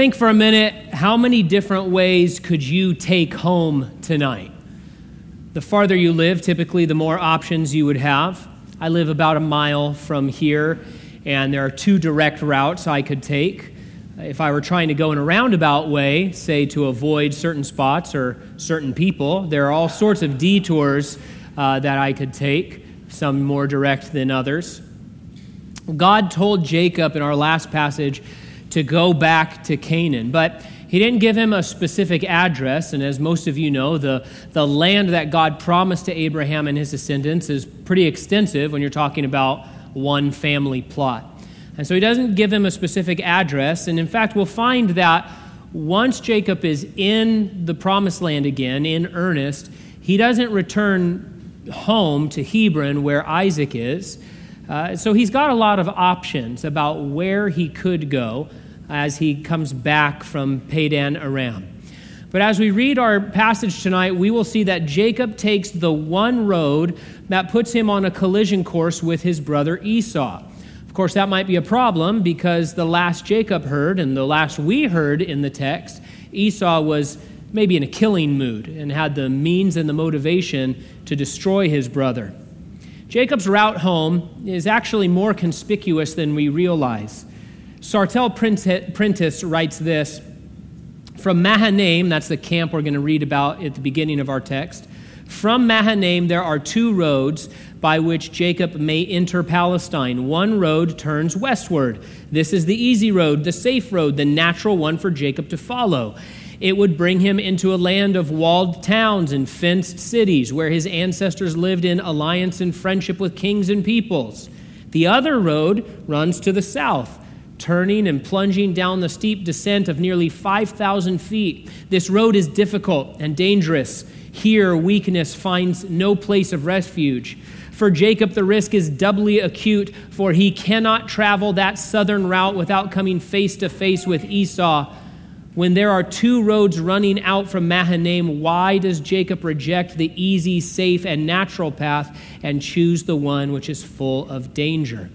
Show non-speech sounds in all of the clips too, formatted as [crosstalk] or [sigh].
Think for a minute how many different ways could you take home tonight? The farther you live, typically, the more options you would have. I live about a mile from here, and there are two direct routes I could take. If I were trying to go in a roundabout way, say to avoid certain spots or certain people, there are all sorts of detours uh, that I could take, some more direct than others. God told Jacob in our last passage to go back to Canaan. But he didn't give him a specific address, and as most of you know, the, the land that God promised to Abraham and his descendants is pretty extensive when you're talking about one family plot. And so he doesn't give him a specific address, and in fact, we'll find that once Jacob is in the promised land again, in earnest, he doesn't return home to Hebron where Isaac is. Uh, so he's got a lot of options about where he could go as he comes back from Padan Aram. But as we read our passage tonight, we will see that Jacob takes the one road that puts him on a collision course with his brother Esau. Of course, that might be a problem because the last Jacob heard and the last we heard in the text, Esau was maybe in a killing mood and had the means and the motivation to destroy his brother. Jacob's route home is actually more conspicuous than we realize. Sartell Prentice writes this From Mahanaim, that's the camp we're going to read about at the beginning of our text. From Mahanaim, there are two roads by which Jacob may enter Palestine. One road turns westward. This is the easy road, the safe road, the natural one for Jacob to follow. It would bring him into a land of walled towns and fenced cities where his ancestors lived in alliance and friendship with kings and peoples. The other road runs to the south turning and plunging down the steep descent of nearly 5,000 feet. This road is difficult and dangerous. Here, weakness finds no place of refuge. For Jacob, the risk is doubly acute, for he cannot travel that southern route without coming face to face with Esau. When there are two roads running out from Mahanaim, why does Jacob reject the easy, safe, and natural path and choose the one which is full of danger?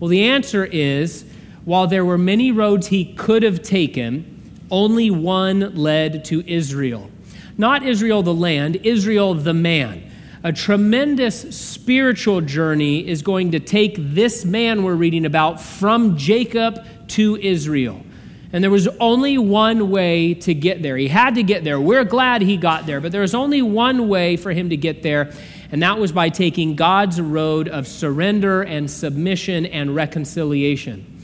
Well, the answer is while there were many roads he could have taken, only one led to Israel. Not Israel the land, Israel the man. A tremendous spiritual journey is going to take this man we're reading about from Jacob to Israel. And there was only one way to get there. He had to get there. We're glad he got there, but there was only one way for him to get there, and that was by taking God's road of surrender and submission and reconciliation.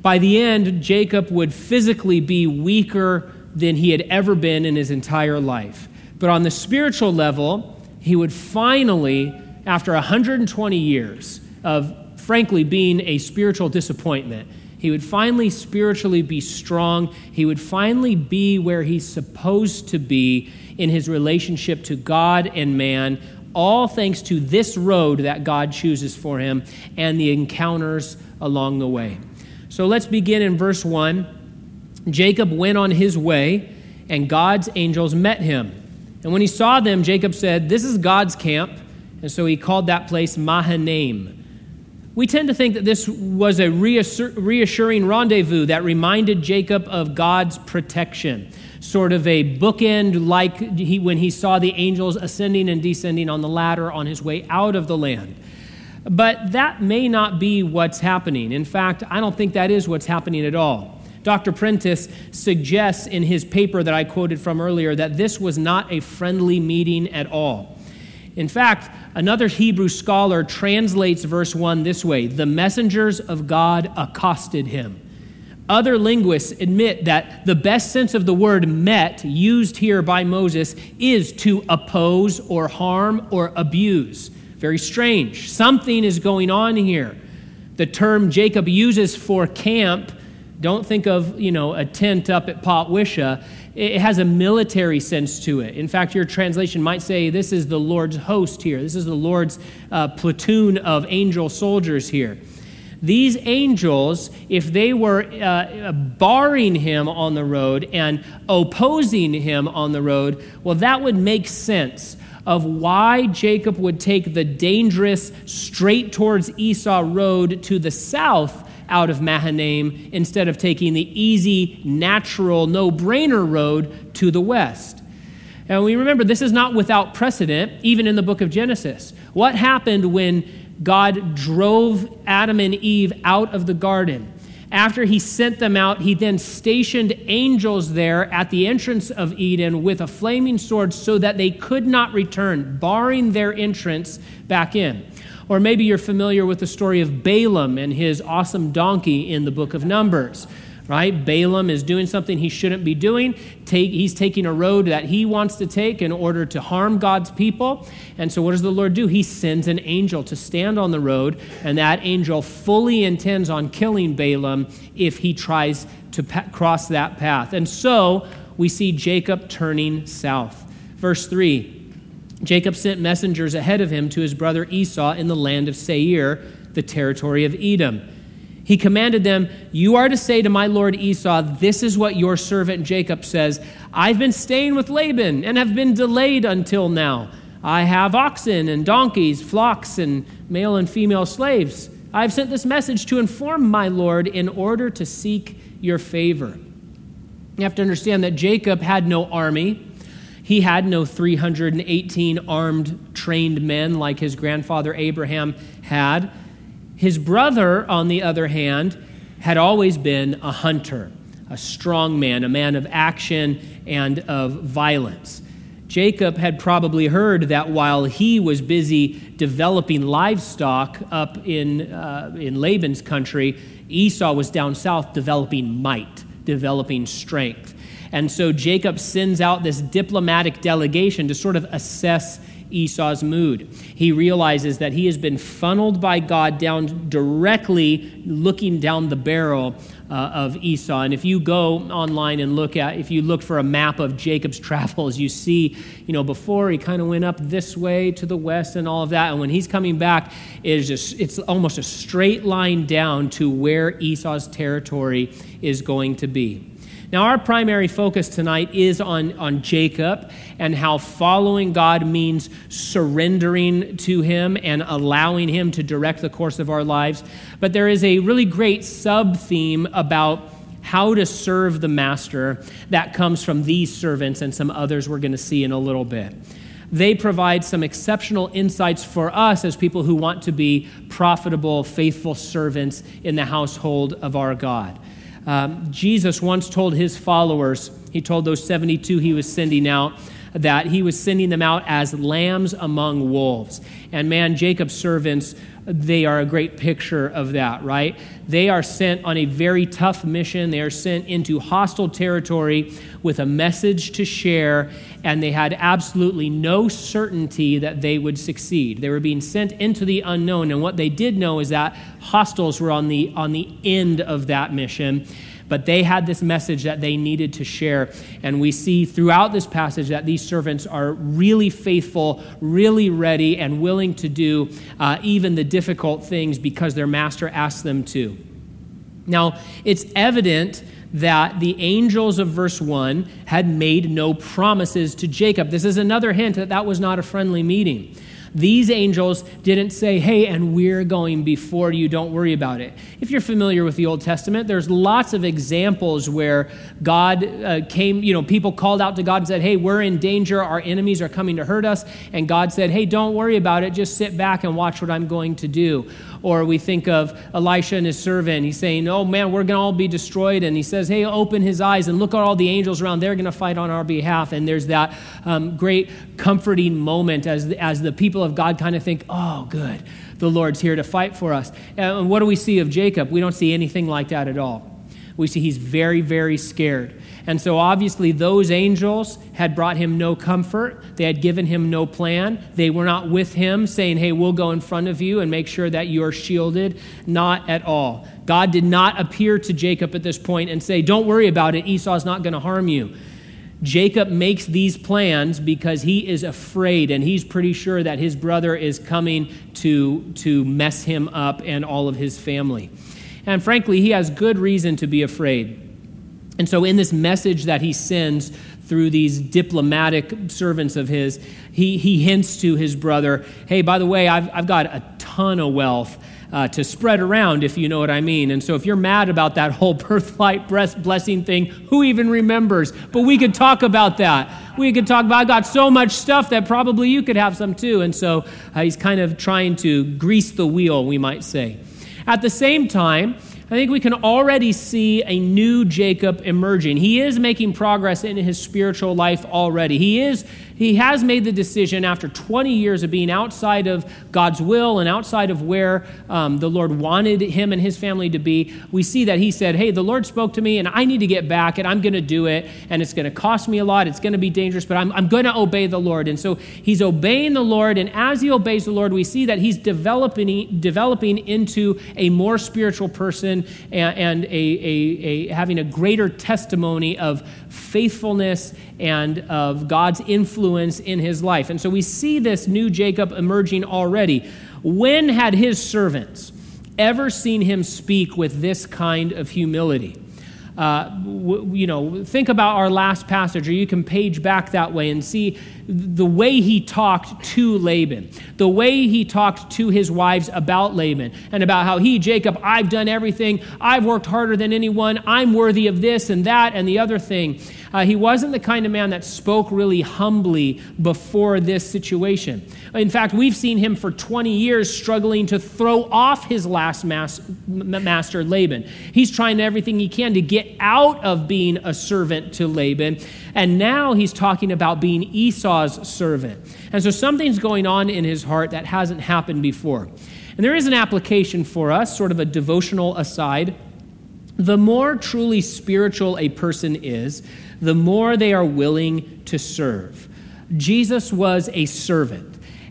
By the end, Jacob would physically be weaker than he had ever been in his entire life. But on the spiritual level, he would finally, after 120 years of frankly being a spiritual disappointment, he would finally spiritually be strong. He would finally be where he's supposed to be in his relationship to God and man, all thanks to this road that God chooses for him and the encounters along the way. So let's begin in verse 1. Jacob went on his way, and God's angels met him. And when he saw them, Jacob said, This is God's camp. And so he called that place Mahanaim. We tend to think that this was a reassuring rendezvous that reminded Jacob of God's protection, sort of a bookend like he, when he saw the angels ascending and descending on the ladder on his way out of the land. But that may not be what's happening. In fact, I don't think that is what's happening at all. Dr. Prentice suggests in his paper that I quoted from earlier that this was not a friendly meeting at all. In fact, another Hebrew scholar translates verse 1 this way The messengers of God accosted him. Other linguists admit that the best sense of the word met, used here by Moses, is to oppose or harm or abuse. Very strange. Something is going on here. The term Jacob uses for camp, don't think of, you know, a tent up at Potwisha. It has a military sense to it. In fact, your translation might say this is the Lord's host here. This is the Lord's uh, platoon of angel soldiers here. These angels, if they were uh, barring him on the road and opposing him on the road, well, that would make sense of why Jacob would take the dangerous, straight towards Esau road to the south out of Mahanaim instead of taking the easy, natural, no brainer road to the west. And we remember this is not without precedent, even in the book of Genesis. What happened when God drove Adam and Eve out of the garden? After he sent them out, he then stationed angels there at the entrance of Eden with a flaming sword so that they could not return, barring their entrance back in. Or maybe you're familiar with the story of Balaam and his awesome donkey in the book of Numbers right? Balaam is doing something he shouldn't be doing. Take, he's taking a road that he wants to take in order to harm God's people. And so, what does the Lord do? He sends an angel to stand on the road, and that angel fully intends on killing Balaam if he tries to pa- cross that path. And so, we see Jacob turning south. Verse 3 Jacob sent messengers ahead of him to his brother Esau in the land of Seir, the territory of Edom. He commanded them, You are to say to my lord Esau, This is what your servant Jacob says I've been staying with Laban and have been delayed until now. I have oxen and donkeys, flocks, and male and female slaves. I've sent this message to inform my lord in order to seek your favor. You have to understand that Jacob had no army. He had no 318 armed, trained men like his grandfather Abraham had. His brother, on the other hand, had always been a hunter, a strong man, a man of action and of violence. Jacob had probably heard that while he was busy developing livestock up in, uh, in Laban's country, Esau was down south developing might, developing strength. And so Jacob sends out this diplomatic delegation to sort of assess Esau's mood. He realizes that he has been funneled by God down directly looking down the barrel uh, of Esau. And if you go online and look at, if you look for a map of Jacob's [laughs] travels, you see, you know, before he kind of went up this way to the west and all of that. And when he's coming back, it is just, it's almost a straight line down to where Esau's territory is going to be. Now, our primary focus tonight is on, on Jacob and how following God means surrendering to Him and allowing Him to direct the course of our lives. But there is a really great sub theme about how to serve the master that comes from these servants and some others we're going to see in a little bit. They provide some exceptional insights for us as people who want to be profitable, faithful servants in the household of our God. Um, Jesus once told his followers, he told those 72 he was sending out, that he was sending them out as lambs among wolves. And man, Jacob's servants, they are a great picture of that, right? They are sent on a very tough mission. They are sent into hostile territory with a message to share, and they had absolutely no certainty that they would succeed. They were being sent into the unknown, and what they did know is that hostiles were on the, on the end of that mission. But they had this message that they needed to share. And we see throughout this passage that these servants are really faithful, really ready, and willing to do uh, even the difficult things because their master asks them to. Now, it's evident that the angels of verse 1 had made no promises to Jacob. This is another hint that that was not a friendly meeting. These angels didn't say, hey, and we're going before you, don't worry about it. If you're familiar with the Old Testament, there's lots of examples where God uh, came, you know, people called out to God and said, hey, we're in danger, our enemies are coming to hurt us. And God said, hey, don't worry about it, just sit back and watch what I'm going to do. Or we think of Elisha and his servant. He's saying, oh man, we're going to all be destroyed. And he says, hey, open his eyes and look at all the angels around. They're going to fight on our behalf. And there's that um, great comforting moment as as the people of God kind of think, oh, good, the Lord's here to fight for us. And what do we see of Jacob? We don't see anything like that at all. We see he's very, very scared. And so, obviously, those angels had brought him no comfort. They had given him no plan. They were not with him saying, Hey, we'll go in front of you and make sure that you are shielded. Not at all. God did not appear to Jacob at this point and say, Don't worry about it. Esau's not going to harm you. Jacob makes these plans because he is afraid and he's pretty sure that his brother is coming to, to mess him up and all of his family. And frankly, he has good reason to be afraid. And so, in this message that he sends through these diplomatic servants of his, he, he hints to his brother, hey, by the way, I've, I've got a ton of wealth. Uh, to spread around, if you know what I mean. And so, if you're mad about that whole [laughs] birthright blessing thing, who even remembers? But we could talk about that. We could talk about, I got so much stuff that probably you could have some too. And so, uh, he's kind of trying to grease the wheel, we might say. At the same time, I think we can already see a new Jacob emerging. He is making progress in his spiritual life already. He is he has made the decision after 20 years of being outside of God's will and outside of where um, the Lord wanted him and his family to be. We see that he said, Hey, the Lord spoke to me and I need to get back and I'm going to do it. And it's going to cost me a lot. It's going to be dangerous, but I'm, I'm going to obey the Lord. And so he's obeying the Lord. And as he obeys the Lord, we see that he's developing, developing into a more spiritual person and, and a, a, a, having a greater testimony of faithfulness and of God's influence in his life. And so we see this new Jacob emerging already. When had his servants ever seen him speak with this kind of humility? Uh, you know, think about our last passage, or you can page back that way and see the way he talked to Laban, the way he talked to his wives about Laban, and about how he, Jacob, I've done everything, I've worked harder than anyone, I'm worthy of this and that and the other thing. Uh, he wasn't the kind of man that spoke really humbly before this situation. In fact, we've seen him for 20 years struggling to throw off his last mas- master, Laban. He's trying everything he can to get out of being a servant to Laban. And now he's talking about being Esau's servant. And so something's going on in his heart that hasn't happened before. And there is an application for us, sort of a devotional aside. The more truly spiritual a person is, the more they are willing to serve. Jesus was a servant,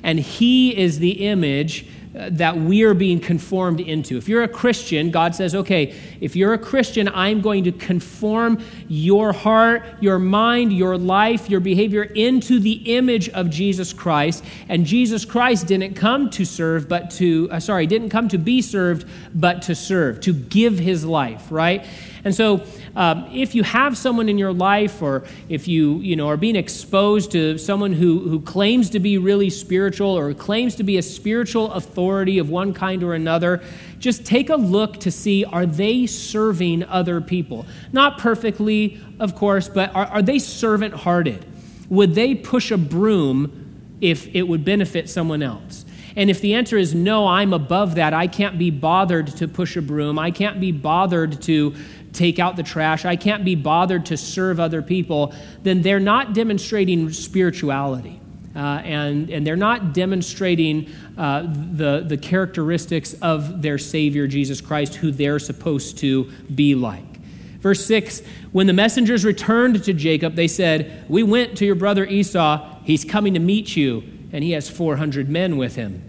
and he is the image that we are being conformed into. If you're a Christian, God says, okay, if you're a Christian, I'm going to conform your heart, your mind, your life, your behavior into the image of Jesus Christ. And Jesus Christ didn't come to serve, but to, uh, sorry, didn't come to be served, but to serve, to give his life, right? And so, um, if you have someone in your life, or if you, you know, are being exposed to someone who, who claims to be really spiritual or claims to be a spiritual authority of one kind or another, just take a look to see are they serving other people? Not perfectly, of course, but are, are they servant hearted? Would they push a broom if it would benefit someone else? And if the answer is no, I'm above that, I can't be bothered to push a broom, I can't be bothered to take out the trash, I can't be bothered to serve other people, then they're not demonstrating spirituality. Uh, and, and they're not demonstrating uh, the, the characteristics of their Savior, Jesus Christ, who they're supposed to be like. Verse 6 When the messengers returned to Jacob, they said, We went to your brother Esau. He's coming to meet you, and he has 400 men with him.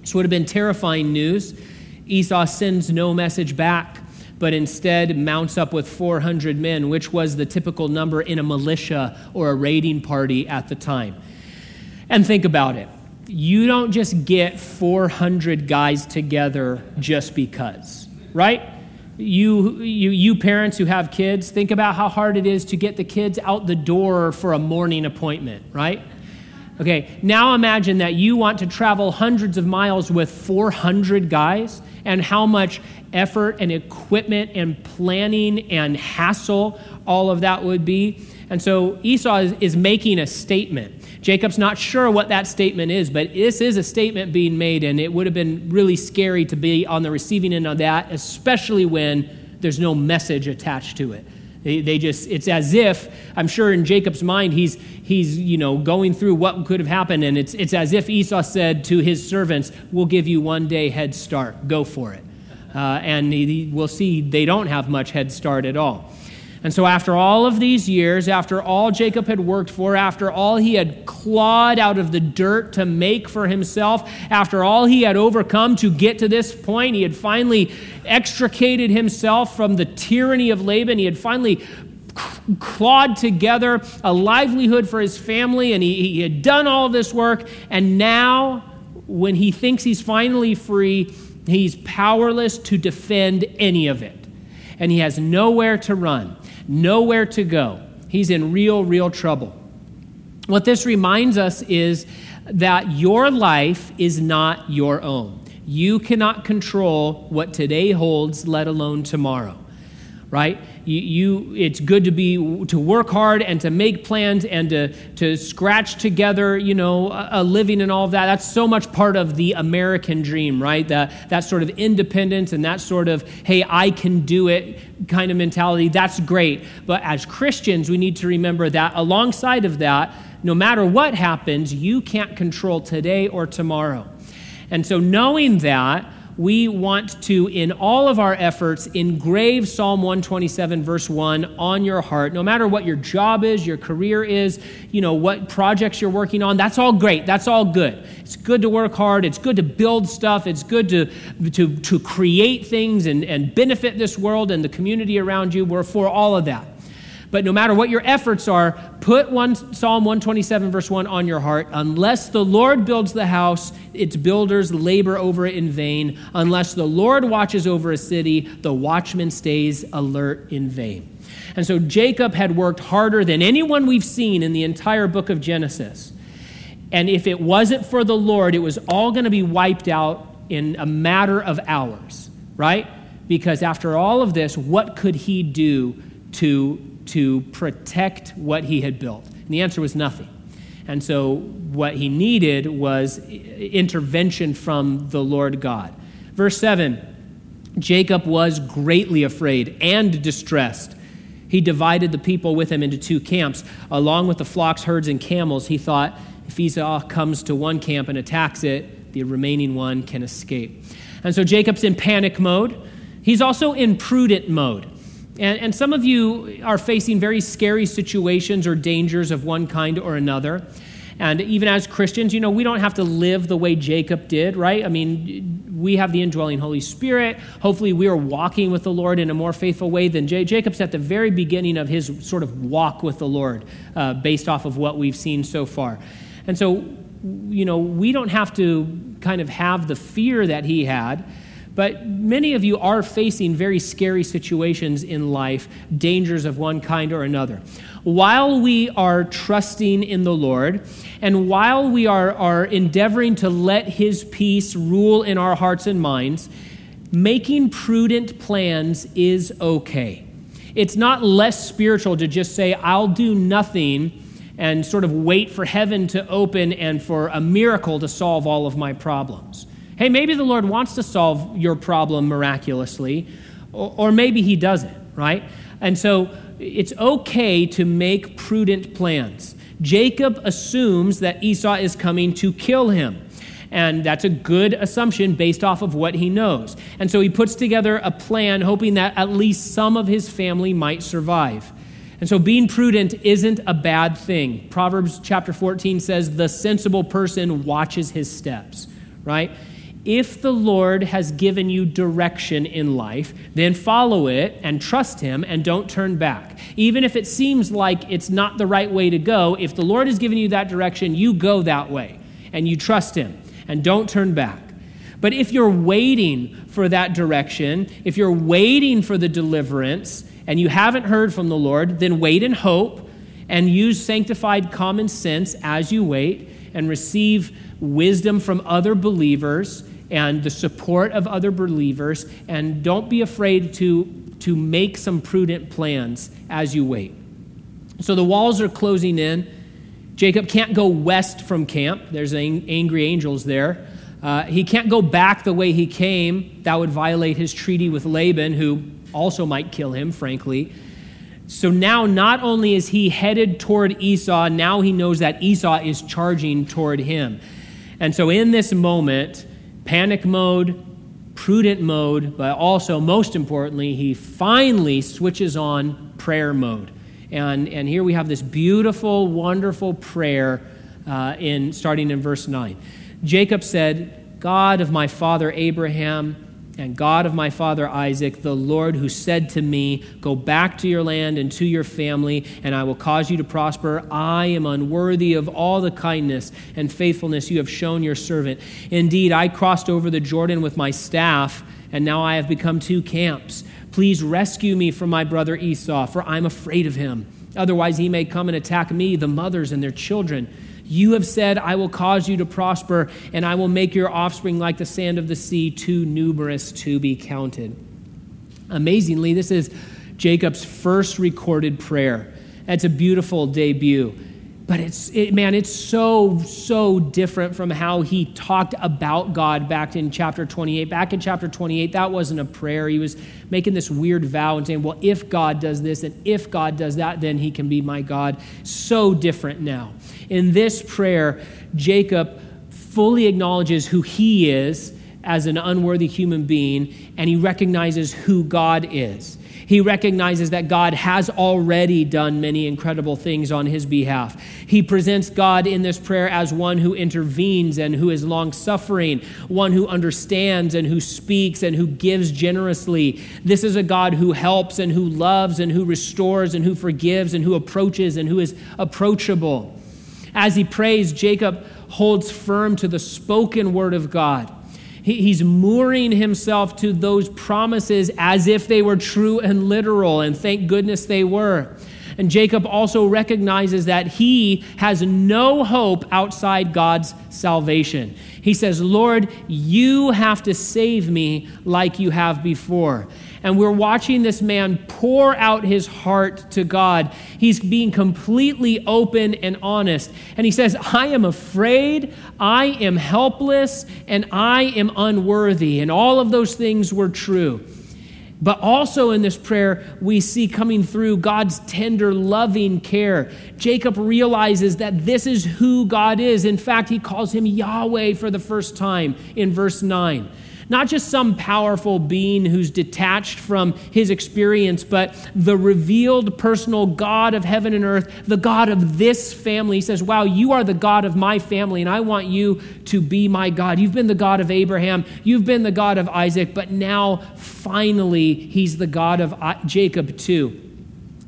This would have been terrifying news. Esau sends no message back but instead mounts up with 400 men, which was the typical number in a militia or a raiding party at the time. And think about it you don't just get 400 guys together just because, right? You, you, you parents who have kids, think about how hard it is to get the kids out the door for a morning appointment, right? Okay, now imagine that you want to travel hundreds of miles with 400 guys and how much effort and equipment and planning and hassle all of that would be. And so Esau is, is, making a statement. Jacob's not sure what that statement is, but this is a statement being made, and it would have been really scary to be on the receiving end of that, especially when there's no message attached to it. They, they just, it's as if, I'm sure in Jacob's mind, he's, he's, you know, going through what could have happened, and it's, it's as if Esau said to his servants, We'll give you one day head start. Go for it. Uh, and he, we'll see they don't have much head start at all. And so, after all of these years, after all Jacob had worked for, after all he had clawed out of the dirt to make for himself, after all he had overcome to get to this point, he had finally extricated himself from the tyranny of Laban. He had finally clawed together a livelihood for his family, and he, he had done all this work. And now, when he thinks he's finally free, he's powerless to defend any of it. And he has nowhere to run nowhere to go. He's in real, real trouble. What this reminds us is that your life is not your own. You cannot control what today holds, let alone tomorrow. Right? You, you, it's good to be to work hard and to make plans and to, to scratch together, you know, a, a living and all of that. That's so much part of the American dream, right? That, that sort of independence and that sort of, hey, I can do it kind of mentality. That's great. But as Christians, we need to remember that alongside of that, no matter what happens, you can't control today or tomorrow. And so, knowing that, we want to, in all of our efforts, engrave Psalm 127, verse 1 on your heart. No matter what your job is, your career is, you know, what projects you're working on, that's all great. That's all good. It's good to work hard. It's good to build stuff. It's good to, to, to create things and, and benefit this world and the community around you. We're for all of that. But no matter what your efforts are, put one, Psalm 127, verse 1 on your heart. Unless the Lord builds the house, its builders labor over it in vain. Unless the Lord watches over a city, the watchman stays alert in vain. And so Jacob had worked harder than anyone we've seen in the entire book of Genesis. And if it wasn't for the Lord, it was all going to be wiped out in a matter of hours, right? Because after all of this, what could he do to to protect what he had built? And the answer was nothing. And so what he needed was intervention from the Lord God. Verse 7 Jacob was greatly afraid and distressed. He divided the people with him into two camps. Along with the flocks, herds, and camels, he thought if Esau comes to one camp and attacks it, the remaining one can escape. And so Jacob's in panic mode. He's also in prudent mode. And, and some of you are facing very scary situations or dangers of one kind or another. And even as Christians, you know, we don't have to live the way Jacob did, right? I mean, we have the indwelling Holy Spirit. Hopefully, we are walking with the Lord in a more faithful way than J- Jacob's at the very beginning of his sort of walk with the Lord, uh, based off of what we've seen so far. And so, you know, we don't have to kind of have the fear that he had. But many of you are facing very scary situations in life, dangers of one kind or another. While we are trusting in the Lord, and while we are, are endeavoring to let His peace rule in our hearts and minds, making prudent plans is okay. It's not less spiritual to just say, I'll do nothing and sort of wait for heaven to open and for a miracle to solve all of my problems. Hey, maybe the Lord wants to solve your problem miraculously, or, or maybe He doesn't, right? And so it's okay to make prudent plans. Jacob assumes that Esau is coming to kill him. And that's a good assumption based off of what he knows. And so he puts together a plan hoping that at least some of his family might survive. And so being prudent isn't a bad thing. Proverbs chapter 14 says, The sensible person watches his steps, right? If the Lord has given you direction in life, then follow it and trust Him and don't turn back. Even if it seems like it's not the right way to go, if the Lord has given you that direction, you go that way and you trust Him and don't turn back. But if you're waiting for that direction, if you're waiting for the deliverance and you haven't heard from the Lord, then wait and hope and use sanctified common sense as you wait and receive wisdom from other believers and the support of other believers, and don't be afraid to, to make some prudent plans as you wait. So the walls are closing in. Jacob can't go west from camp, there's angry angels there. Uh, he can't go back the way he came. That would violate his treaty with Laban, who also might kill him, frankly. So now, not only is he headed toward Esau, now he knows that Esau is charging toward him. And so, in this moment, panic mode, prudent mode, but also, most importantly, he finally switches on prayer mode. And, and here we have this beautiful, wonderful prayer uh, in, starting in verse 9. Jacob said, God of my father Abraham, and God of my father Isaac, the Lord who said to me, Go back to your land and to your family, and I will cause you to prosper. I am unworthy of all the kindness and faithfulness you have shown your servant. Indeed, I crossed over the Jordan with my staff, and now I have become two camps. Please rescue me from my brother Esau, for I'm afraid of him. Otherwise, he may come and attack me, the mothers and their children. You have said, I will cause you to prosper, and I will make your offspring like the sand of the sea, too numerous to be counted. Amazingly, this is Jacob's first recorded prayer. It's a beautiful debut. But it's, it, man, it's so, so different from how he talked about God back in chapter 28. Back in chapter 28, that wasn't a prayer. He was making this weird vow and saying, well, if God does this and if God does that, then he can be my God. So different now. In this prayer, Jacob fully acknowledges who he is as an unworthy human being, and he recognizes who God is. He recognizes that God has already done many incredible things on his behalf. He presents God in this prayer as one who intervenes and who is long suffering, one who understands and who speaks and who gives generously. This is a God who helps and who loves and who restores and who forgives and who approaches and who is approachable. As he prays, Jacob holds firm to the spoken word of God he, he's mooring himself to those promises as if they were true and literal, and thank goodness they were. And Jacob also recognizes that he has no hope outside God's salvation. He says, Lord, you have to save me like you have before and we're watching this man pour out his heart to God. He's being completely open and honest. And he says, I am afraid, I am helpless, and I am unworthy. And all of those things were true. But also in this prayer, we see coming through God's tender, loving care. Jacob realizes that this is who God is. In fact, he calls him Yahweh for the first time in verse 9. Not just some powerful being who's detached from his experience, but the revealed personal God of heaven and earth, the God of this family. He says, Wow, you are the God of my family, and I want you to be my God. You've been the God of Abraham, you've been the God of Isaac, but now finally, he's the God of Jacob too.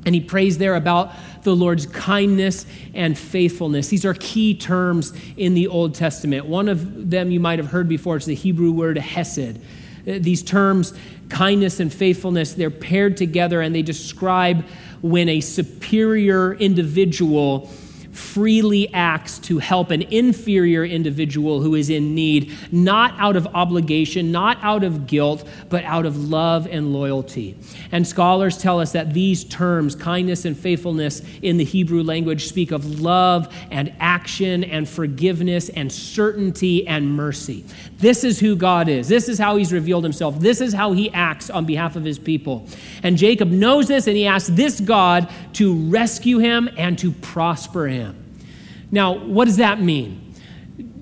And he prays there about the Lord's kindness and faithfulness. These are key terms in the Old Testament. One of them you might have heard before, it's the Hebrew word hesed. Uh, these terms, kindness and faithfulness, they're paired together and they describe when a superior individual freely acts to help an inferior individual who is in need, not out of obligation, not out of guilt, but out of love and loyalty. And scholars tell us that these terms, kindness and faithfulness, in the Hebrew language speak of love and action and forgiveness and certainty and mercy. This is who God is. This is how he's revealed himself. This is how he acts on behalf of his people. And Jacob knows this and he asks this God to rescue him and to prosper him. Now, what does that mean?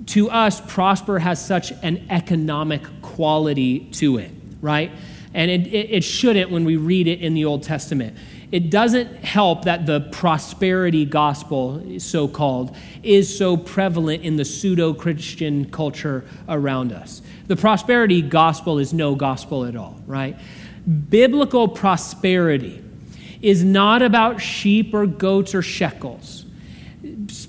To us, prosper has such an economic quality to it, right? And it, it, it shouldn't when we read it in the Old Testament it doesn't help that the prosperity gospel, so called, is so prevalent in the pseudo Christian culture around us. The prosperity gospel is no gospel at all, right? Biblical prosperity is not about sheep or goats or shekels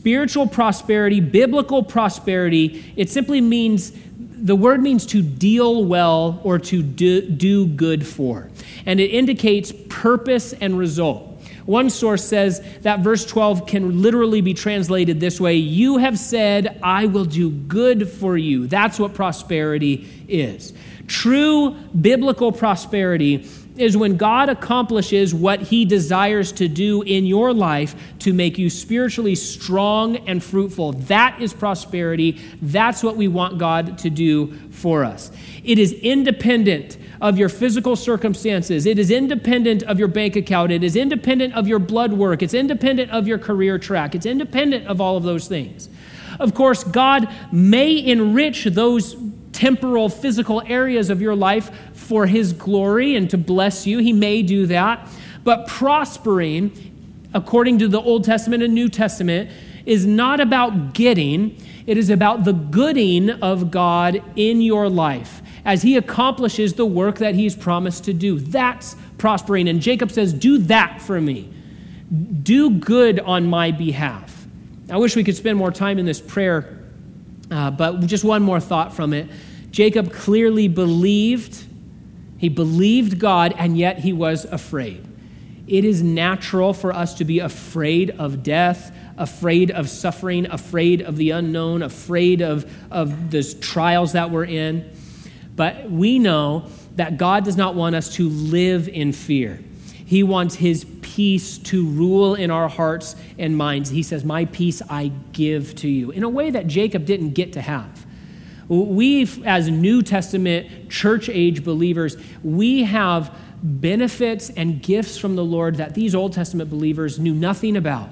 spiritual prosperity, biblical prosperity, it simply means the word means to deal well or to do, do good for. And it indicates purpose and result. One source says that verse 12 can literally be translated this way You have said, I will do good for you. That's what prosperity is. True biblical prosperity is when God accomplishes what he desires to do in your life to make you spiritually strong and fruitful. That is prosperity. That's what we want God to do for us. It is independent of your physical circumstances, it is independent of your bank account, it is independent of your blood work, it's independent of your career track, it's independent of all of those things. Of course, God may enrich those temporal, physical areas of your life for His glory and to bless you. He may do that. But prospering, according to the Old Testament and New Testament, is not about getting, it is about the gooding of God in your life as He accomplishes the work that He's promised to do. That's prospering. And Jacob says, Do that for me. Do good on my behalf. I wish we could spend more time in this prayer, uh, but just one more thought from it. Jacob clearly believed, he believed God, and yet he was afraid. It is natural for us to be afraid of death, afraid of suffering, afraid of the unknown, afraid of, of the trials that we're in. But we know that God does not want us to live in fear. He wants His peace to rule in our hearts and minds. He says, My peace I give to you, in a way that Jacob didn't get to have. We, as New Testament church age believers, we have benefits and gifts from the Lord that these Old Testament believers knew nothing about.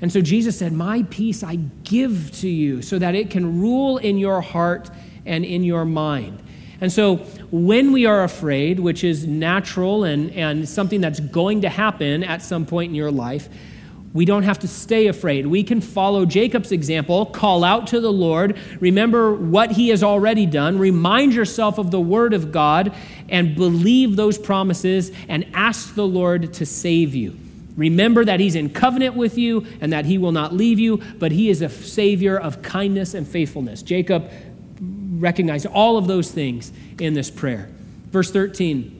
And so Jesus said, My peace I give to you so that it can rule in your heart and in your mind. And so when we are afraid, which is natural and, and something that's going to happen at some point in your life, we don't have to stay afraid. We can follow Jacob's example, call out to the Lord, remember what he has already done, remind yourself of the word of God, and believe those promises and ask the Lord to save you. Remember that he's in covenant with you and that he will not leave you, but he is a savior of kindness and faithfulness. Jacob recognized all of those things in this prayer. Verse 13.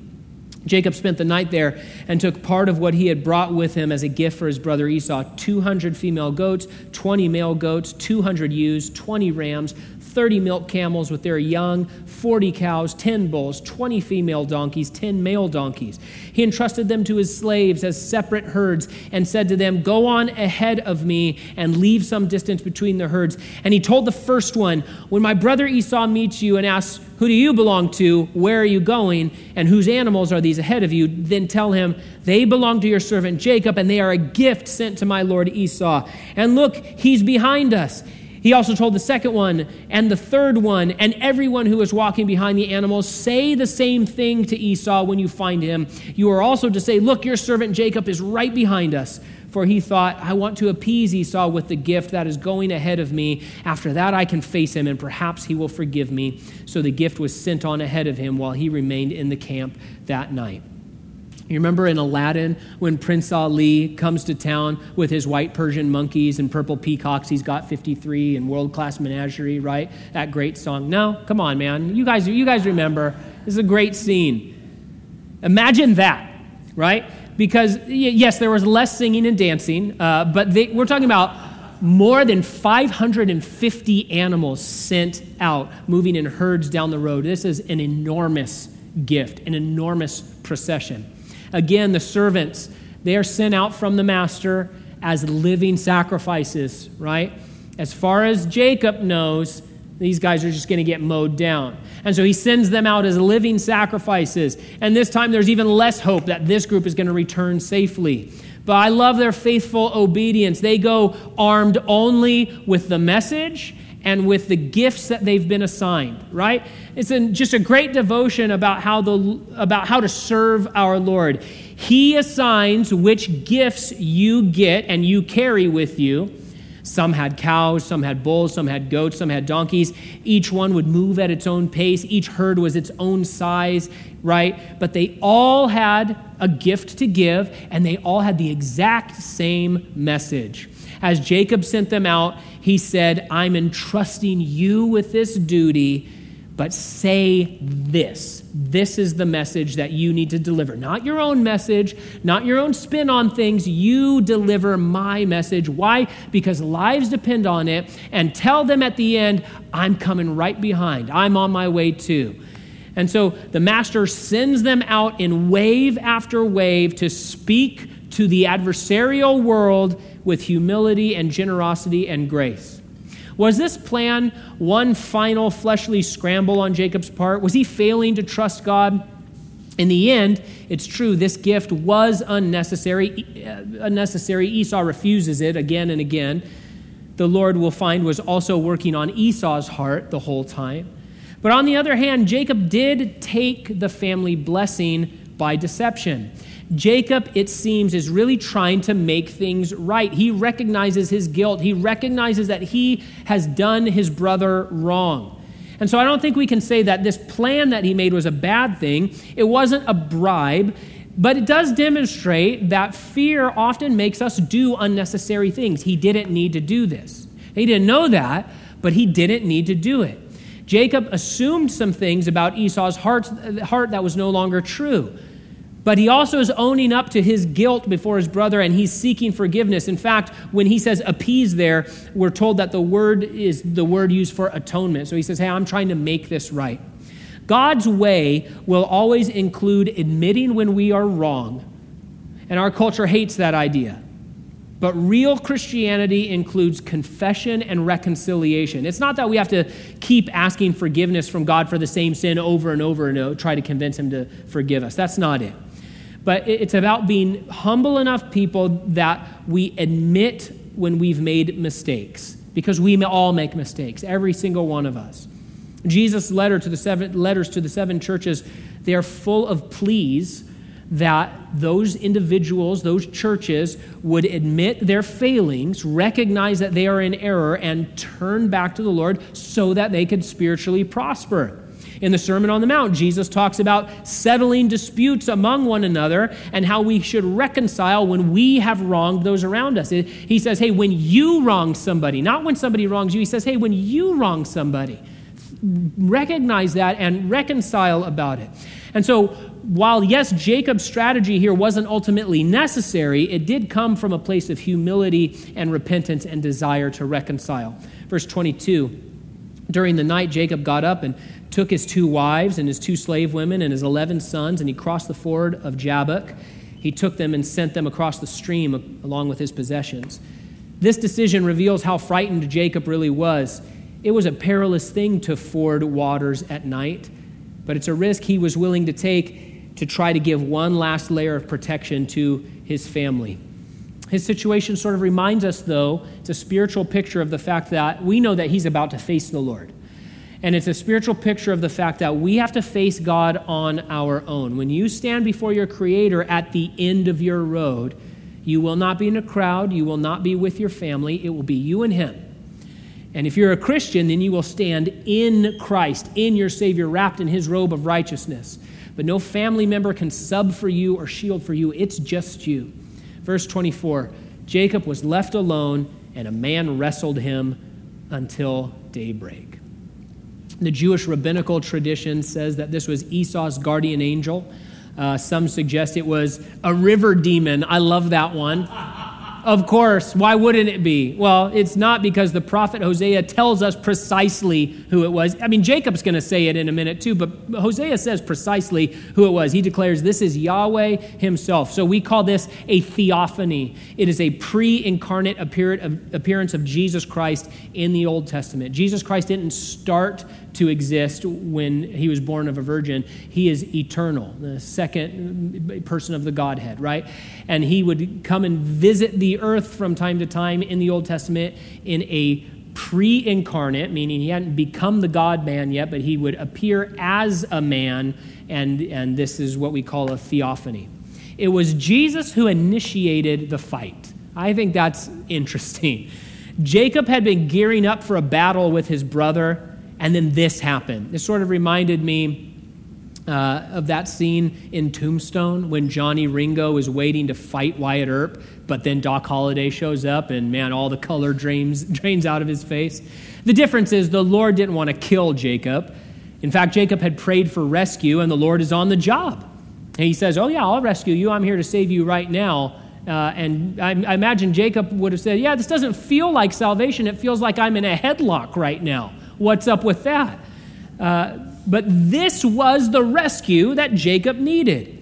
Jacob spent the night there and took part of what he had brought with him as a gift for his brother Esau 200 female goats, 20 male goats, 200 ewes, 20 rams, 30 milk camels with their young, 40 cows, 10 bulls, 20 female donkeys, 10 male donkeys. He entrusted them to his slaves as separate herds and said to them, Go on ahead of me and leave some distance between the herds. And he told the first one, When my brother Esau meets you and asks, Who do you belong to? Where are you going? And whose animals are these ahead of you? Then tell him, They belong to your servant Jacob, and they are a gift sent to my lord Esau. And look, he's behind us. He also told the second one and the third one and everyone who was walking behind the animals, say the same thing to Esau when you find him. You are also to say, Look, your servant Jacob is right behind us. For he thought, I want to appease Esau with the gift that is going ahead of me. After that, I can face him, and perhaps he will forgive me. So the gift was sent on ahead of him while he remained in the camp that night. You remember in Aladdin when Prince Ali comes to town with his white Persian monkeys and purple peacocks? He's got 53 and world class menagerie, right? That great song. No, come on, man. You guys, you guys remember. This is a great scene. Imagine that, right? Because, yes, there was less singing and dancing, uh, but they, we're talking about more than 550 animals sent out moving in herds down the road. This is an enormous gift, an enormous procession. Again, the servants, they are sent out from the master as living sacrifices, right? As far as Jacob knows, these guys are just going to get mowed down. And so he sends them out as living sacrifices. And this time there's even less hope that this group is going to return safely. But I love their faithful obedience. They go armed only with the message and with the gifts that they've been assigned, right? It's just a great devotion about how, the, about how to serve our Lord. He assigns which gifts you get and you carry with you. Some had cows, some had bulls, some had goats, some had donkeys. Each one would move at its own pace. Each herd was its own size, right? But they all had a gift to give, and they all had the exact same message. As Jacob sent them out, he said, I'm entrusting you with this duty, but say this. This is the message that you need to deliver. Not your own message, not your own spin on things. You deliver my message. Why? Because lives depend on it. And tell them at the end, I'm coming right behind. I'm on my way too. And so the master sends them out in wave after wave to speak to the adversarial world with humility and generosity and grace. Was this plan one final fleshly scramble on Jacob's part? Was he failing to trust God? In the end, it's true, this gift was unnecessary. Uh, unnecessary. Esau refuses it again and again. The Lord will find was also working on Esau's heart the whole time. But on the other hand, Jacob did take the family blessing by deception. Jacob, it seems, is really trying to make things right. He recognizes his guilt, he recognizes that he has done his brother wrong. And so I don't think we can say that this plan that he made was a bad thing. It wasn't a bribe, but it does demonstrate that fear often makes us do unnecessary things. He didn't need to do this. He didn't know that, but he didn't need to do it. Jacob assumed some things about Esau's heart, uh, heart that was no longer true. But he also is owning up to his guilt before his brother and he's seeking forgiveness. In fact, when he says appease there, we're told that the word is the word used for atonement. So he says, Hey, I'm trying to make this right. God's way will always include admitting when we are wrong. And our culture hates that idea. But real Christianity includes confession and reconciliation. It's not that we have to keep asking forgiveness from God for the same sin over and over and over, try to convince Him to forgive us. That's not it. But it's about being humble enough people that we admit when we've made mistakes, because we all make mistakes, every single one of us. Jesus' letter to the seven, letters to the seven churches, they are full of pleas that those individuals, those churches, would admit their failings, recognize that they are in error, and turn back to the Lord so that they could spiritually prosper. In the Sermon on the Mount, Jesus talks about settling disputes among one another and how we should reconcile when we have wronged those around us. He says, Hey, when you wrong somebody, not when somebody wrongs you, he says, Hey, when you wrong somebody, recognize that and reconcile about it. And so, while yes, Jacob's strategy here wasn't ultimately necessary, it did come from a place of humility and repentance and desire to reconcile. Verse 22 During the night, Jacob got up and took his two wives and his two slave women and his 11 sons, and he crossed the ford of Jabbok. He took them and sent them across the stream along with his possessions. This decision reveals how frightened Jacob really was. It was a perilous thing to ford waters at night, but it's a risk he was willing to take to try to give one last layer of protection to his family. His situation sort of reminds us, though, it's a spiritual picture of the fact that we know that he's about to face the Lord. And it's a spiritual picture of the fact that we have to face God on our own. When you stand before your Creator at the end of your road, you will not be in a crowd, you will not be with your family, it will be you and Him. And if you're a Christian, then you will stand in Christ, in your Savior, wrapped in His robe of righteousness. But no family member can sub for you or shield for you, it's just you. Verse 24 Jacob was left alone, and a man wrestled him until daybreak. The Jewish rabbinical tradition says that this was Esau's guardian angel. Uh, some suggest it was a river demon. I love that one. [laughs] Of course, why wouldn't it be? Well, it's not because the prophet Hosea tells us precisely who it was. I mean, Jacob's going to say it in a minute too, but Hosea says precisely who it was. He declares this is Yahweh himself. So we call this a theophany. It is a pre incarnate appearance of Jesus Christ in the Old Testament. Jesus Christ didn't start to exist when he was born of a virgin. He is eternal, the second person of the Godhead, right? And he would come and visit the earth from time to time in the Old Testament in a pre incarnate, meaning he hadn't become the God man yet, but he would appear as a man, and, and this is what we call a theophany. It was Jesus who initiated the fight. I think that's interesting. Jacob had been gearing up for a battle with his brother and then this happened. This sort of reminded me uh, of that scene in Tombstone when Johnny Ringo is waiting to fight Wyatt Earp, but then Doc Holliday shows up and man, all the color drains, [laughs] drains out of his face. The difference is the Lord didn't want to kill Jacob. In fact, Jacob had prayed for rescue, and the Lord is on the job. And he says, Oh, yeah, I'll rescue you. I'm here to save you right now. Uh, and I, I imagine Jacob would have said, Yeah, this doesn't feel like salvation. It feels like I'm in a headlock right now. What's up with that? Uh, but this was the rescue that Jacob needed.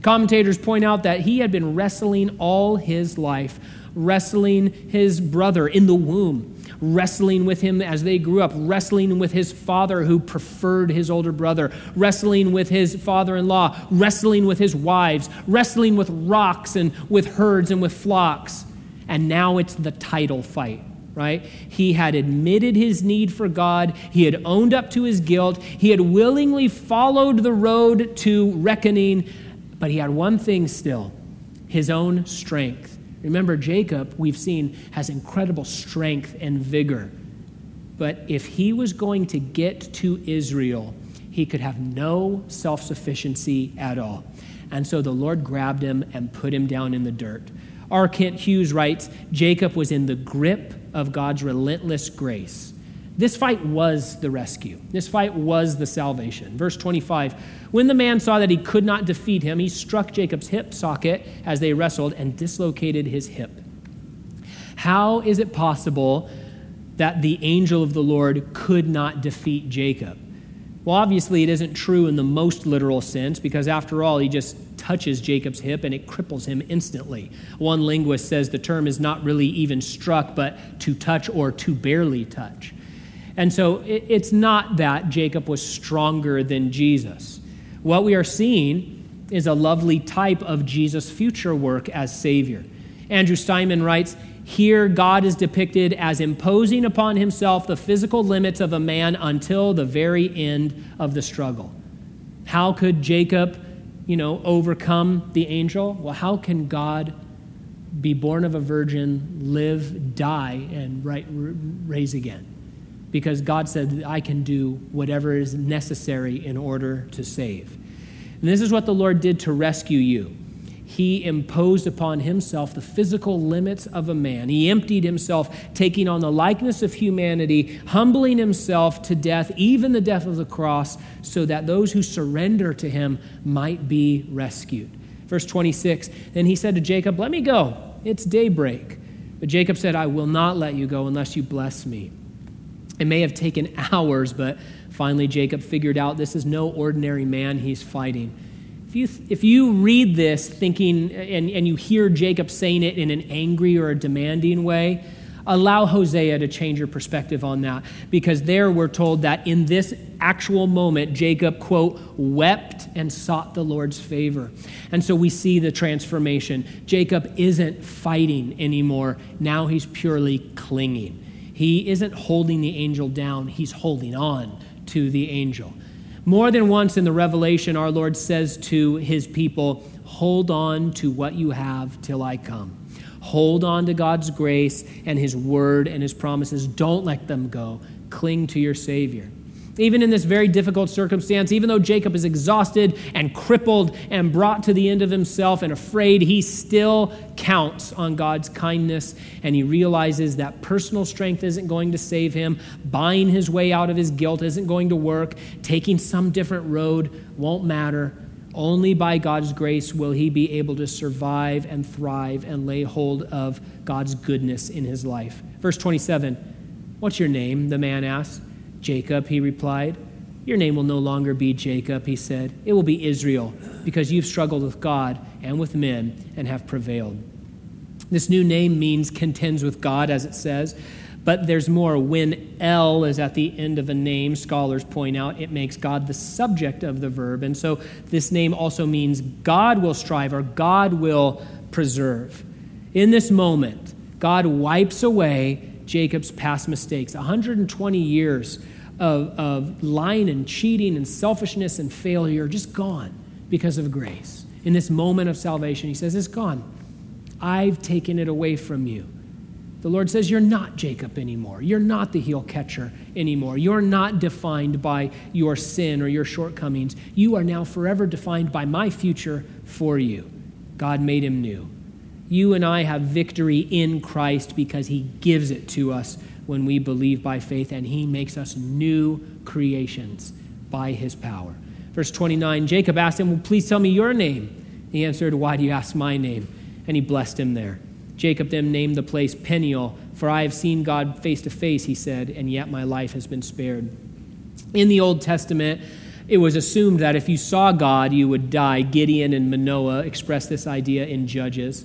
Commentators point out that he had been wrestling all his life, wrestling his brother in the womb, wrestling with him as they grew up, wrestling with his father who preferred his older brother, wrestling with his father in law, wrestling with his wives, wrestling with rocks and with herds and with flocks. And now it's the title fight right? He had admitted his need for God, he had owned up to his guilt, he had willingly followed the road to reckoning, but he had one thing still his own strength. Remember, Jacob, we've seen, has incredible strength and vigor. But if he was going to get to Israel, he could have no self sufficiency at all. And so the Lord grabbed him and put him down in the dirt. R. Kent Hughes writes Jacob was in the grip of God's relentless grace. This fight was the rescue. This fight was the salvation. Verse 25 When the man saw that he could not defeat him, he struck Jacob's hip socket as they wrestled and dislocated his hip. How is it possible that the angel of the Lord could not defeat Jacob? Well, obviously, it isn't true in the most literal sense because, after all, he just touches Jacob's hip and it cripples him instantly. One linguist says the term is not really even struck, but to touch or to barely touch. And so it's not that Jacob was stronger than Jesus. What we are seeing is a lovely type of Jesus' future work as Savior. Andrew Steinmann writes Here, God is depicted as imposing upon himself the physical limits of a man until the very end of the struggle. How could Jacob, you know, overcome the angel? Well, how can God be born of a virgin, live, die, and right, raise again? because God said, I can do whatever is necessary in order to save. And this is what the Lord did to rescue you. He imposed upon himself the physical limits of a man. He emptied himself, taking on the likeness of humanity, humbling himself to death, even the death of the cross, so that those who surrender to him might be rescued. Verse 26 Then he said to Jacob, Let me go. It's daybreak. But Jacob said, I will not let you go unless you bless me. It may have taken [laughs] hours, but finally Jacob figured out this is no ordinary man he's fighting. If you, if you read this thinking and, and you hear Jacob saying it in an angry or a demanding way, allow Hosea to change your perspective on that. Because there we're told that in this actual moment, Jacob, quote, wept and sought the Lord's favor. And so we see the transformation. Jacob isn't fighting anymore, now he's purely clinging. He isn't holding the angel down, he's holding on to the angel. More than once in the Revelation, our Lord says to his people, Hold on to what you have till I come. Hold on to God's grace and his word and his promises. Don't let them go. Cling to your Savior. Even in this very difficult circumstance, even though Jacob is exhausted and crippled and brought to the end of himself and afraid, he still counts on God's kindness and he realizes that personal strength isn't going to save him. Buying his way out of his guilt isn't going to work. Taking some different road won't matter. Only by God's grace will he be able to survive and thrive and lay hold of God's goodness in his life. Verse 27 What's your name? The man asked. Jacob, he replied. Your name will no longer be Jacob, he said. It will be Israel, because you've struggled with God and with men and have prevailed. This new name means contends with God, as it says, but there's more. When L is at the end of a name, scholars point out, it makes God the subject of the verb. And so this name also means God will strive or God will preserve. In this moment, God wipes away Jacob's past mistakes. 120 years of, of lying and cheating and selfishness and failure just gone because of grace. In this moment of salvation, he says, It's gone. I've taken it away from you. The Lord says, You're not Jacob anymore. You're not the heel catcher anymore. You're not defined by your sin or your shortcomings. You are now forever defined by my future for you. God made him new. You and I have victory in Christ because he gives it to us when we believe by faith, and he makes us new creations by his power. Verse 29 Jacob asked him, well, Please tell me your name. He answered, Why do you ask my name? And he blessed him there. Jacob then named the place Peniel, for I have seen God face to face, he said, and yet my life has been spared. In the Old Testament, it was assumed that if you saw God, you would die. Gideon and Manoah express this idea in Judges.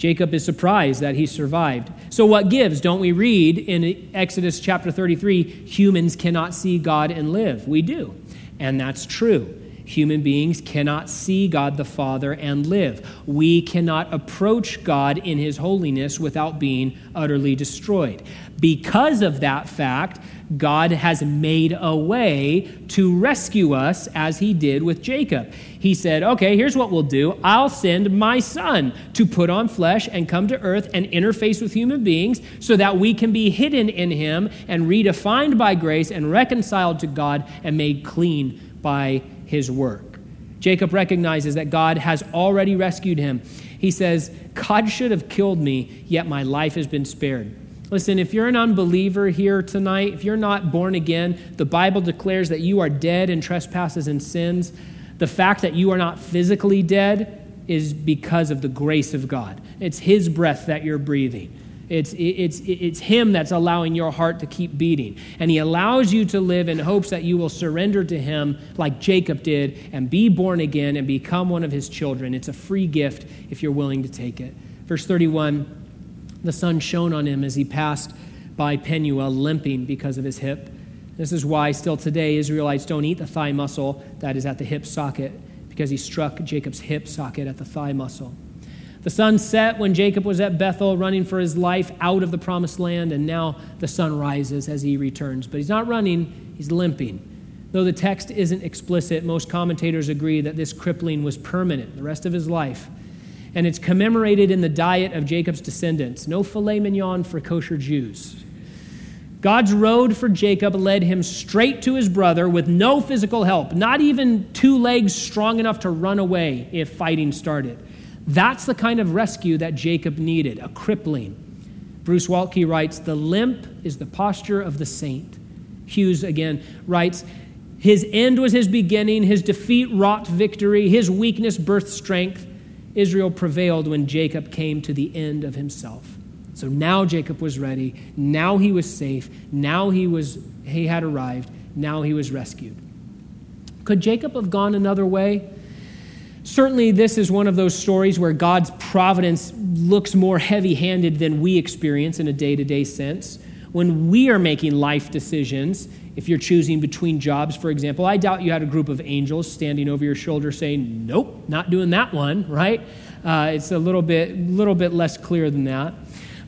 Jacob is surprised that he survived. So, what gives? Don't we read in Exodus chapter 33 humans cannot see God and live? We do. And that's true. Human beings cannot see God the Father and live. We cannot approach God in his holiness without being utterly destroyed. Because of that fact, God has made a way to rescue us as he did with Jacob. He said, Okay, here's what we'll do I'll send my son to put on flesh and come to earth and interface with human beings so that we can be hidden in him and redefined by grace and reconciled to God and made clean by his work. Jacob recognizes that God has already rescued him. He says, God should have killed me, yet my life has been spared. Listen, if you're an unbeliever here tonight, if you're not born again, the Bible declares that you are dead in trespasses and sins. The fact that you are not physically dead is because of the grace of God. It's His breath that you're breathing. It's, it's, it's Him that's allowing your heart to keep beating. And He allows you to live in hopes that you will surrender to Him like Jacob did and be born again and become one of His children. It's a free gift if you're willing to take it. Verse 31 the sun shone on him as he passed by Penuel, limping because of his hip. This is why, still today, Israelites don't eat the thigh muscle that is at the hip socket, because he struck Jacob's hip socket at the thigh muscle. The sun set when Jacob was at Bethel running for his life out of the promised land, and now the sun rises as he returns. But he's not running, he's limping. Though the text isn't explicit, most commentators agree that this crippling was permanent the rest of his life. And it's commemorated in the diet of Jacob's descendants. No filet mignon for kosher Jews. God's road for Jacob led him straight to his brother with no physical help, not even two legs strong enough to run away if fighting started. That's the kind of rescue that Jacob needed, a crippling. Bruce Waltke writes The limp is the posture of the saint. Hughes again writes His end was his beginning, his defeat wrought victory, his weakness birthed strength. Israel prevailed when Jacob came to the end of himself. So now Jacob was ready. Now he was safe. Now he was he had arrived. Now he was rescued. Could Jacob have gone another way? Certainly, this is one of those stories where God's providence looks more heavy handed than we experience in a day to day sense. When we are making life decisions, if you're choosing between jobs, for example, I doubt you had a group of angels standing over your shoulder saying, Nope, not doing that one, right? Uh, it's a little bit, little bit less clear than that.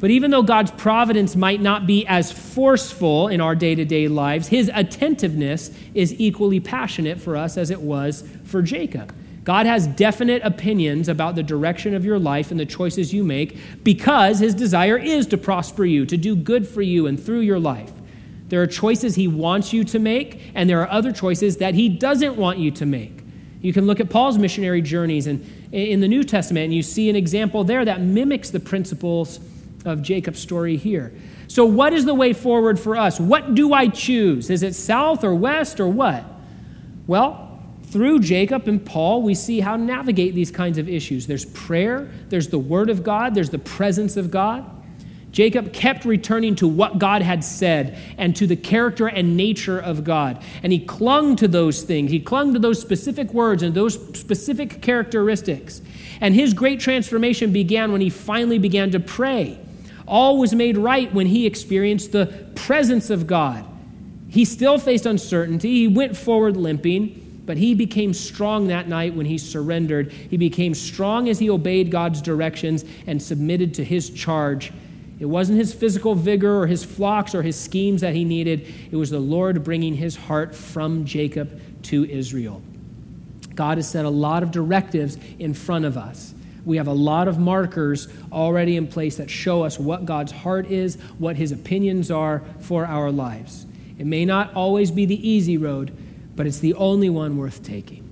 But even though God's providence might not be as forceful in our day to day lives, his attentiveness is equally passionate for us as it was for Jacob. God has definite opinions about the direction of your life and the choices you make because his desire is to prosper you, to do good for you and through your life. There are choices he wants you to make, and there are other choices that he doesn't want you to make. You can look at Paul's missionary journeys and in the New Testament, and you see an example there that mimics the principles of Jacob's story here. So, what is the way forward for us? What do I choose? Is it south or west or what? Well, through Jacob and Paul, we see how to navigate these kinds of issues. There's prayer, there's the Word of God, there's the presence of God. Jacob kept returning to what God had said and to the character and nature of God. And he clung to those things. He clung to those specific words and those specific characteristics. And his great transformation began when he finally began to pray. All was made right when he experienced the presence of God. He still faced uncertainty. He went forward limping. But he became strong that night when he surrendered. He became strong as he obeyed God's directions and submitted to his charge. It wasn't his physical vigor or his flocks or his schemes that he needed, it was the Lord bringing his heart from Jacob to Israel. God has set a lot of directives in front of us. We have a lot of markers already in place that show us what God's heart is, what his opinions are for our lives. It may not always be the easy road, but it's the only one worth taking.